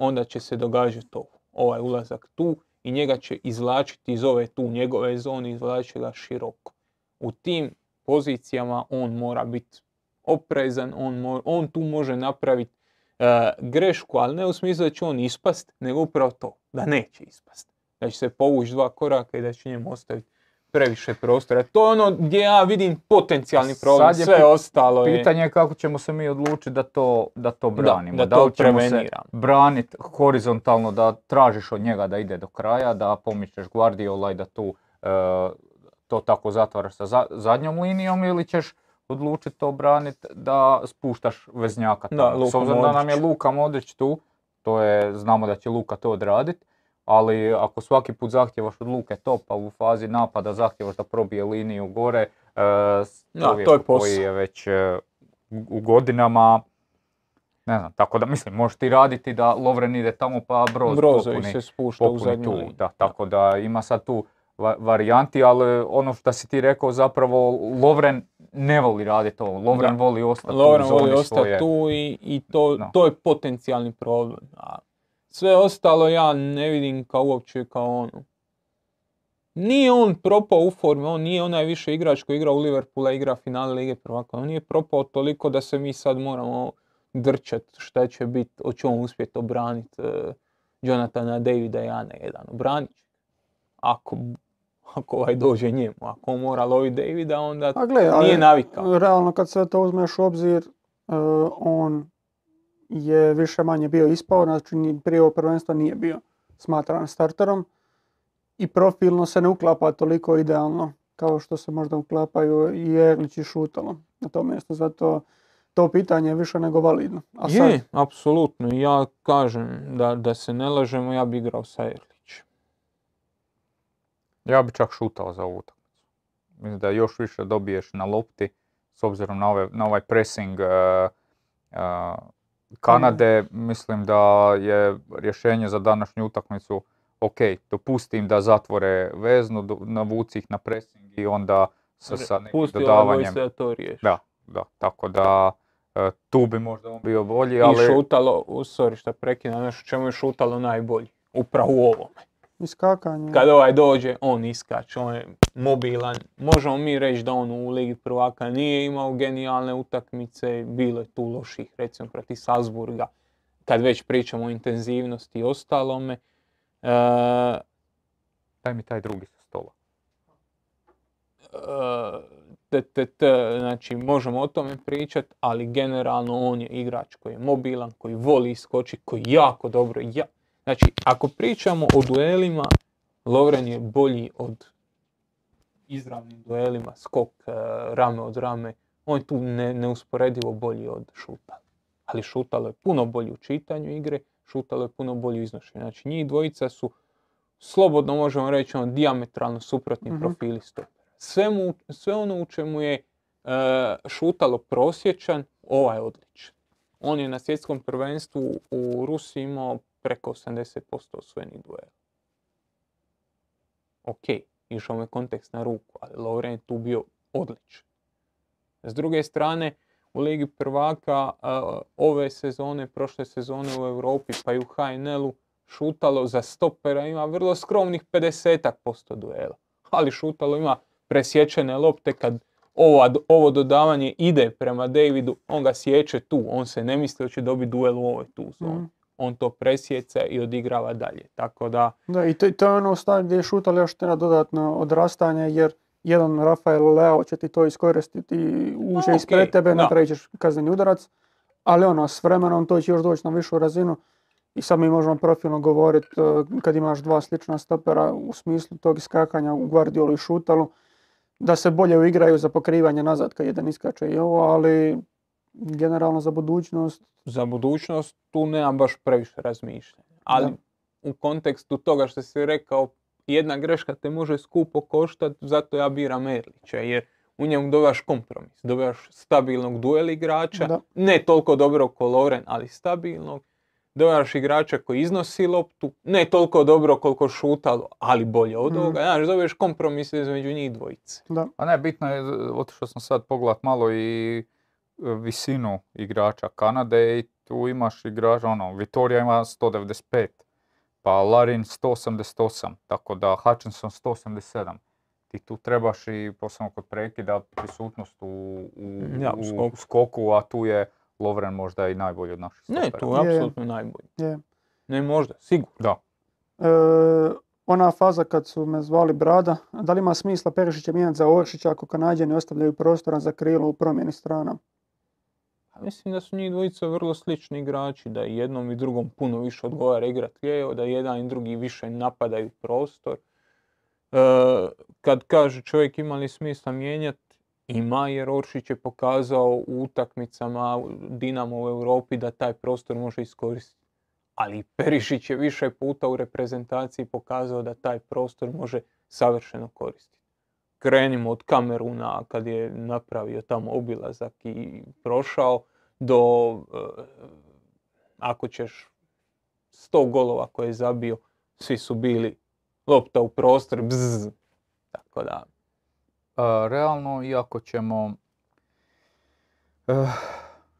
Speaker 2: onda će se događati ovo. Ovaj ulazak tu i njega će izvlačiti iz ove tu njegove zone, izvlačiti ga široko. U tim pozicijama on mora biti oprezan, on, on tu može napraviti e, grešku, ali ne u smislu da će on ispast, nego upravo to, da neće ispast. Da će se povući dva koraka i da će njemu ostaviti previše prostora. To je ono gdje ja vidim potencijalni problem, sve ostalo
Speaker 3: je... Pitanje je kako ćemo se mi odlučiti da to, da to branimo. Da, da, to li ćemo se braniti horizontalno, da tražiš od njega da ide do kraja, da pomičeš Guardiola i da tu e, to tako zatvaraš sa zadnjom linijom ili ćeš odlučiti to braniti da spuštaš veznjaka tamo. S obzirom da nam je Luka Modrić tu, to je, znamo da će Luka to odraditi ali ako svaki put zahtjevaš od Luke topa u fazi napada, zahtjevaš da probije liniju gore, uh, to je koji je već e, u godinama, ne znam, tako da mislim, možeš ti raditi da Lovren ide tamo pa Broz popuni,
Speaker 2: se spušta u zadnju tu,
Speaker 3: da, tako da ima sad tu varijanti, ali ono što si ti rekao zapravo Lovren ne voli raditi to, Lovren voli ostati
Speaker 2: Lovren tu voli ostati tu i, i to, to je potencijalni problem. Sve ostalo ja ne vidim kao uopće kao ono. Nije on propao u formi, on nije onaj više igrač koji igra u Liverpoola, igra finale Lige prvaka. On nije propao toliko da se mi sad moramo drčat šta će biti, o on uspjeti obraniti uh, Jonathana Davida i Jana jedan. Obranit će. Ako, ako ovaj dođe njemu, ako on mora loviti Davida, onda A nije navikao.
Speaker 1: Realno kad sve to uzmeš u obzir, uh, on je više manje bio ispao, znači prije ovog prvenstva nije bio smatran starterom i profilno se ne uklapa toliko idealno kao što se možda uklapaju i Erlić i Šutalo na tom mjestu. Zato to pitanje je više nego validno.
Speaker 2: A je, sad... apsolutno. Ja kažem da, da se ne lažemo, ja bi igrao sa Erlić.
Speaker 3: Ja bi čak šutao za ovu utakmicu. Mislim da još više dobiješ na lopti s obzirom na, ove, na ovaj pressing uh, uh, Kanade mislim da je rješenje za današnju utakmicu ok, dopustim da zatvore veznu, navuci ih na pressing i onda sa, sa nekim dodavanjem.
Speaker 2: Da to
Speaker 3: Da, da, tako da e, tu bi možda on bio bolji, ali...
Speaker 2: I šutalo, sorry što prekinem, nešto čemu je šutalo najbolji, upravo u ovome.
Speaker 1: Iskakanje.
Speaker 2: Kad ovaj dođe, on iskače, on je mobilan. Možemo mi reći da on u Ligi prvaka nije imao genijalne utakmice, bilo je tu loših, recimo protiv Salzburga, kad već pričamo o intenzivnosti i ostalome. E,
Speaker 3: Daj mi taj drugi sa stola.
Speaker 2: E, znači možemo o tome pričati, ali generalno on je igrač koji je mobilan, koji voli iskočiti, koji jako dobro... Ja... Znači, ako pričamo o duelima, Lovren je bolji od izravnim duelima, skok e, rame od rame, on je tu ne, neusporedivo bolji od Šutala. Ali Šutalo je puno bolji u čitanju igre, Šutalo je puno bolji u iznošenju. Znači njih dvojica su, slobodno možemo reći, ono, diametralno suprotni mm profili stopera. Sve, sve ono u čemu je e, Šutalo prosječan, ovaj odličan. On je na svjetskom prvenstvu u Rusiji imao preko 80% osvojenih duela. Ok, išao mu je kontekst na ruku, ali Lovren je tu bio odličan. S druge strane, u Ligi prvaka ove sezone, prošle sezone u Europi pa i u HNL-u Šutalo za stopera ima vrlo skromnih 50% duela. Ali Šutalo ima presječene lopte kad ovo, ovo dodavanje ide prema Davidu, on ga sjeće tu, on se ne misli da će dobiti duel u ovoj tu zoni. Mhm. On to presjeca i odigrava dalje. Tako da...
Speaker 1: Da, i to, to je ono stanje gdje je Šutalo još treba dodatno odrastanje, jer jedan Rafael Leo će ti to iskoristiti, uđe ispred tebe, napravit ćeš kazneni udarac, ali ono, s vremenom to će još doći na višu razinu i sad mi možemo profilno govoriti e, kad imaš dva slična stopera u smislu tog iskakanja u Guardiolu i Šutalu, da se bolje uigraju za pokrivanje nazad kad jedan iskače i ovo, ali generalno za budućnost...
Speaker 2: Za budućnost tu nemam baš previše razmišljanja, ali u kontekstu toga što si rekao jedna greška te može skupo koštati, zato ja biram Erlića, jer u njemu dobivaš kompromis, dobivaš stabilnog duel igrača, ne toliko dobro ko Loren, ali stabilnog, dobivaš igrača koji iznosi loptu, ne toliko dobro koliko šutalo, ali bolje od mm. ovoga, znaš, dobiješ kompromis između njih dvojice.
Speaker 3: Da. A ne, bitno je, otišao sam sad pogledat malo i visinu igrača Kanade i tu imaš igrača, ono, Vitorija ima 195, pa Larin 188, tako da Hutchinson 187. Ti tu trebaš i posebno kod prekida prisutnost u, u, u, skoku. a tu je Lovren možda i najbolji od naših
Speaker 2: Ne, tu je apsolutno najbolji. Je. Ne možda, sigurno.
Speaker 3: Da.
Speaker 1: E, ona faza kad su me zvali Brada, da li ima smisla Perišića mijenjati za Oršića ako Kanadjani ostavljaju prostora za krilo u promjeni strana?
Speaker 2: Mislim da su njih dvojica vrlo slični igrači, da jednom i drugom puno više odgovara igrat lijevo, da jedan i drugi više napadaju prostor. E, kad kaže čovjek ima li smisla mijenjati, ima jer Oršić je pokazao u utakmicama Dinamo u Europi da taj prostor može iskoristiti. Ali Perišić je više puta u reprezentaciji pokazao da taj prostor može savršeno koristiti. Krenimo od Kameruna kad je napravio tamo obilazak i prošao, do, eh, ako ćeš 100 golova koje je zabio, svi su bili lopta u prostor, bzz, tako da.
Speaker 3: realno, iako ćemo... Uh,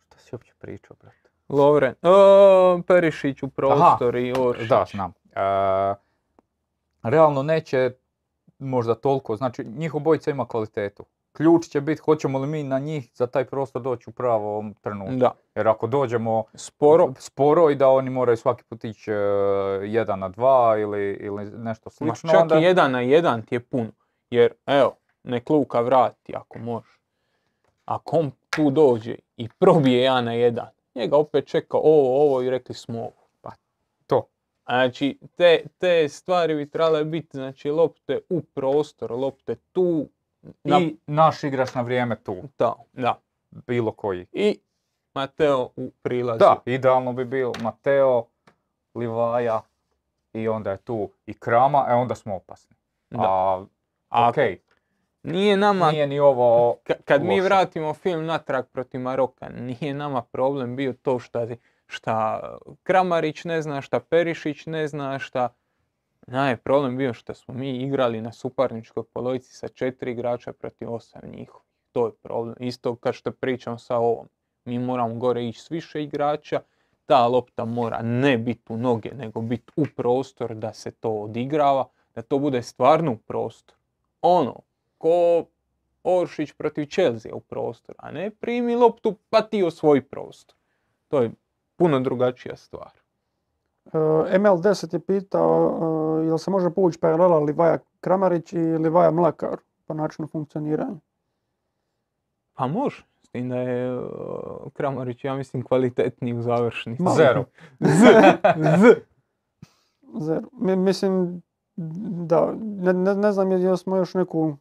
Speaker 3: šta si uopće pričao, brate?
Speaker 2: Lovren, uh, Perišić u prostor i Oršić.
Speaker 3: Da, znam. realno neće možda toliko, znači njih obojica ima kvalitetu ključ će biti hoćemo li mi na njih za taj prostor doći u pravom trenutku.
Speaker 2: Da.
Speaker 3: Jer ako dođemo sporo, sporo i da oni moraju svaki put ići uh, jedan na dva ili, ili nešto slično.
Speaker 2: Ma čak onda... jedan na jedan ti je pun. Jer evo, nek Luka vrati ako može. Ako on tu dođe i probije jedan na jedan, njega opet čeka ovo, ovo i rekli smo ovo.
Speaker 3: Pa to.
Speaker 2: Znači, te, te stvari bi trebale biti, znači, lopte u prostor, lopte tu,
Speaker 3: i naš igrač na vrijeme tu.
Speaker 2: Da, da.
Speaker 3: Bilo koji.
Speaker 2: I Mateo u prilazu.
Speaker 3: Da, idealno bi bio Mateo, Livaja i onda je tu i Krama, e onda smo opasni. Da. A, ok.
Speaker 2: Nije nama...
Speaker 3: Nije ni ovo
Speaker 2: Kad mi vratimo film natrag protiv Maroka, nije nama problem bio to šta, šta Kramarić ne zna, šta Perišić ne zna, šta Naj problem bio što smo mi igrali na suparničkoj polovici sa četiri igrača protiv osam njihovih. To je problem. Isto kao što pričam sa ovom. Mi moramo gore ići s više igrača. Ta lopta mora ne biti u noge, nego biti u prostor da se to odigrava. Da to bude stvarno u prostor. Ono, ko Oršić protiv Chelsea u prostor, a ne primi loptu pa ti svoj prostor. To je puno drugačija stvar.
Speaker 1: ML10 je pitao uh, jel se može povući paralela Livaja Kramarić i Livaja Mlakar po načinu funkcioniranja.
Speaker 2: Pa može. S tim da je Kramarić, ja mislim, kvalitetniji u završnici.
Speaker 3: Zero.
Speaker 2: Z.
Speaker 1: Zero. Mislim, da, ne, ne, znam jel smo još neku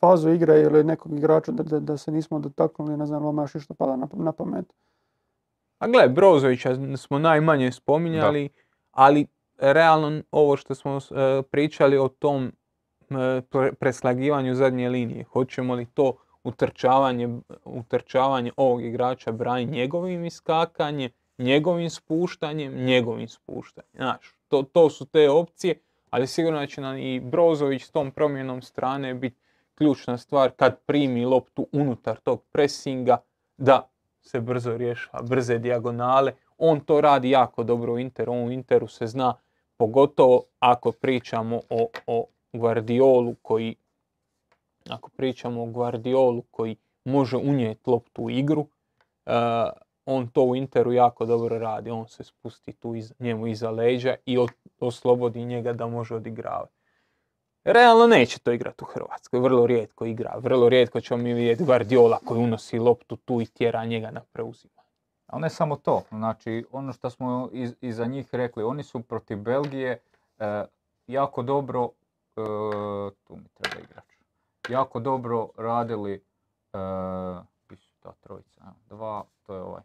Speaker 1: fazu igre ili nekog igrača da, da, se nismo dotaknuli, ne znam, vama još što pada na, na pamet.
Speaker 2: A gle, Brozovića smo najmanje spominjali, ali realno ovo što smo e, pričali o tom e, preslagivanju zadnje linije, hoćemo li to utrčavanje, utrčavanje ovog igrača brani njegovim iskakanjem, njegovim spuštanjem, njegovim spuštanjem. Znaš, to, to su te opcije, ali sigurno da će nam i Brozović s tom promjenom strane biti ključna stvar kad primi loptu unutar tog presinga, da se brzo rješava, brze dijagonale. On to radi jako dobro u Interu, on u Interu se zna, pogotovo ako pričamo o, o Guardiolu koji ako pričamo o Guardiolu koji može unijeti loptu u igru, uh, on to u Interu jako dobro radi. On se spusti tu iz, njemu iza leđa i oslobodi njega da može odigravati. Realno neće to igrati u Hrvatskoj, vrlo rijetko igra. Vrlo rijetko ćemo mi vidjeti Guardiola koji unosi loptu tu i tjera njega na preuzima.
Speaker 3: Ali ne samo to, znači ono što smo iz, iza njih rekli, oni su protiv Belgije e, jako dobro, e, tu mi treba igrač, jako dobro radili, e, ta trojica, dva, to je ovaj,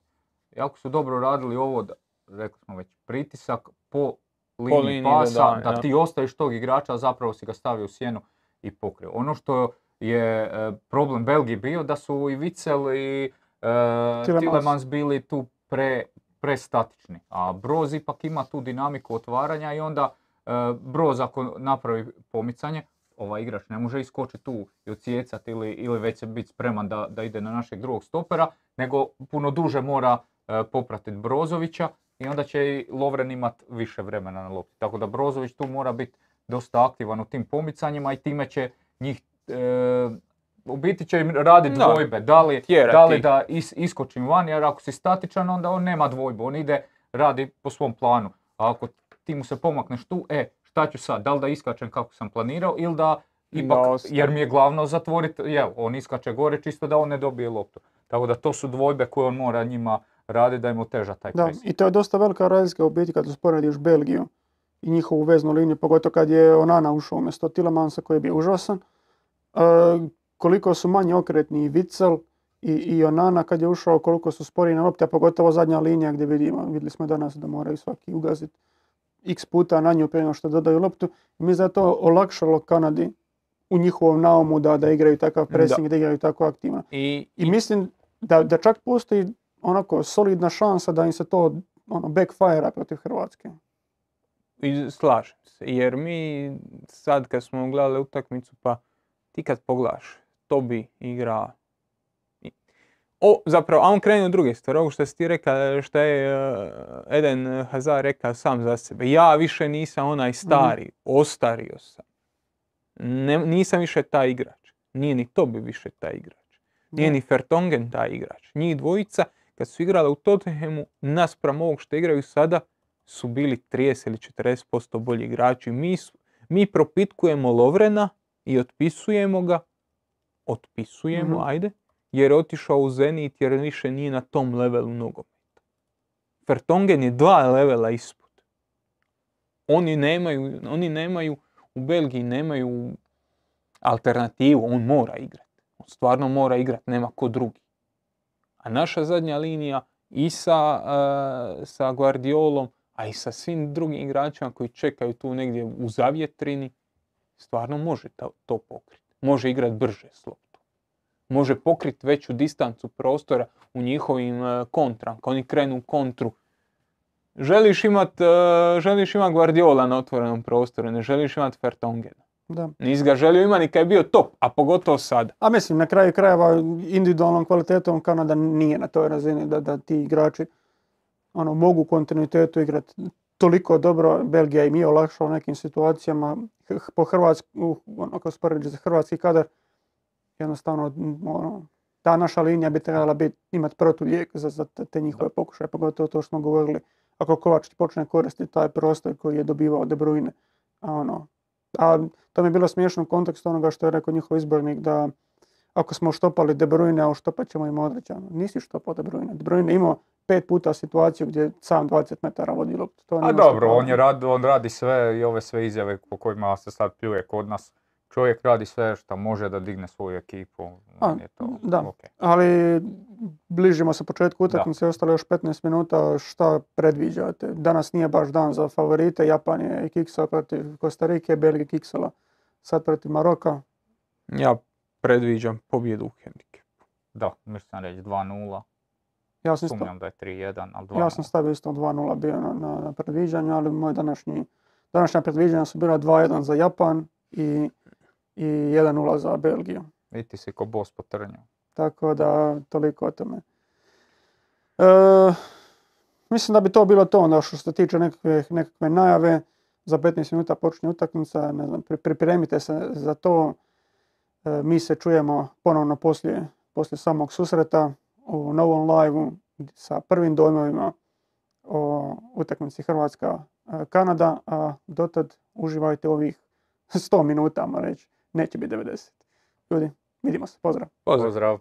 Speaker 3: jako su dobro radili ovo, rekli smo već, pritisak po liniji, pasa, da, ti ostaviš tog igrača, a zapravo si ga stavio u sjenu i pokrio. Ono što je e, problem Belgiji bio da su i Vicel i uh, Tillemans bili tu pre, prestatični. A Broz ipak ima tu dinamiku otvaranja i onda uh, Broz ako napravi pomicanje, ovaj igrač ne može iskočiti tu i ocijecati ili, ili već biti spreman da, da ide na našeg drugog stopera, nego puno duže mora uh, popratiti Brozovića i onda će i Lovren imat više vremena na lopti. Tako da Brozović tu mora biti dosta aktivan u tim pomicanjima i time će njih e, u biti će im raditi dvojbe. Da li, da, li da iskočim van, jer ako si statičan, onda on nema dvojbe. On ide, radi po svom planu. A ako ti mu se pomakneš tu, e, šta ću sad? Da li da iskačem kako sam planirao ili da ipak, jer mi je glavno zatvoriti, jel, on iskače gore čisto da on ne dobije loptu. Tako da to su dvojbe koje on mora njima radi da im oteža taj
Speaker 1: da, I to je dosta velika razlika u biti kad usporediš Belgiju i njihovu veznu liniju, pogotovo kad je Onana ušao umjesto Tilemansa koji je bio užasan. E, koliko su manje okretni i Vicel i, i Onana kad je ušao, koliko su sporiji na lopti, a pogotovo zadnja linija gdje vidimo, vidjeli smo danas da moraju svaki ugaziti x puta na nju prije što dodaju loptu. I mislim da je to olakšalo Kanadi u njihovom naumu da, da igraju takav pressing, da, da igraju tako aktivno. I, I, mislim da, da čak postoji onako solidna šansa da im se to ono, backfire protiv Hrvatske.
Speaker 2: I slažem se, jer mi sad kad smo gledali utakmicu, pa ti kad pogledaš, to bi igra o, zapravo, a on krene u druge stvari. Ovo što si ti rekao, što je uh, Eden Hazar rekao sam za sebe. Ja više nisam onaj stari, mm ostario sam. Ne, nisam više taj igrač. Nije ni to bi više taj igrač. Nije ni Fertongen taj igrač. Njih dvojica kad su igrali u Tottenhamu, naspram ovog što igraju sada, su bili 30 ili 40% bolji igrači. Mi, mi propitkujemo Lovrena i otpisujemo ga, otpisujemo, mm ajde, jer je otišao u Zenit jer više nije na tom levelu nogometa. Fertongen je dva levela ispod. Oni nemaju, oni nemaju, u Belgiji nemaju alternativu, on mora igrati. On stvarno mora igrati, nema ko drugi. Naša zadnja linija i sa, uh, sa Guardiolom, a i sa svim drugim igračima koji čekaju tu negdje u zavjetrini, stvarno može to, to pokriti. Može igrati brže s loptom. Može pokriti veću distancu prostora u njihovim uh, kontram. Kad oni krenu u kontru, želiš imat, uh, želiš imat Guardiola na otvorenom prostoru, ne želiš imat Fertongena. Da. Nisi ga želio imati kad je bio top, a pogotovo sad.
Speaker 1: A mislim, na kraju krajeva individualnom kvalitetom Kanada nije na toj razini da, da ti igrači ono, mogu kontinuitetu igrati toliko dobro. Belgija im je olakšala u nekim situacijama. Po Hrvatsku, ono, kao za hrvatski kadar, jednostavno ono, ta naša linija bi trebala biti, imati protulijek za, za te njihove pokušaje, pogotovo to što smo govorili ako Kovač počne koristiti taj prostor koji je dobivao De Bruyne. A, ono, a to mi je bilo smiješno u kontekstu onoga što je rekao njihov izbornik da ako smo štopali De Bruyne, a štopat ćemo im odrećano. Nisi štopao De Bruyne. De Bruyne imao pet puta situaciju gdje sam 20 metara vodi loptu.
Speaker 3: A dobro, on, je rad, on radi sve i ove sve izjave po kojima se sad pljuje kod nas. Čovjek radi sve što može da digne svoju ekipu.
Speaker 1: A, je to, da, okay. ali bližimo se početku utakmice, ostalo još 15 minuta. Šta predviđate? Danas nije baš dan za favorite. Japan je kiksao protiv Kostarike, Belgija kiksala sad protiv Maroka.
Speaker 2: Ja predviđam pobjedu u hendikepu.
Speaker 3: Da, mislim reći 2-0.
Speaker 1: Ja
Speaker 3: sam Sumnjam da je 3-1, ali 2
Speaker 1: Ja sam stavio isto 2-0 bio na, na, na predviđanju, ali moj današnji, današnja predviđanja su bila 2-1 za Japan i, i 1-0 za Belgiju.
Speaker 3: I ti si ko bos po trnju.
Speaker 1: Tako da, toliko o tome. E, mislim da bi to bilo to onda što se tiče nekakve, nekakve najave. Za 15 minuta počne utakmica, ne znam, pripremite se za to. E, mi se čujemo ponovno poslije, poslije samog susreta u novom live sa prvim dojmovima o utakmici Hrvatska-Kanada, a dotad uživajte ovih 100 minuta, reći, neće biti 90. Ljudi, vidimo se, pozdrav.
Speaker 3: Pozdrav.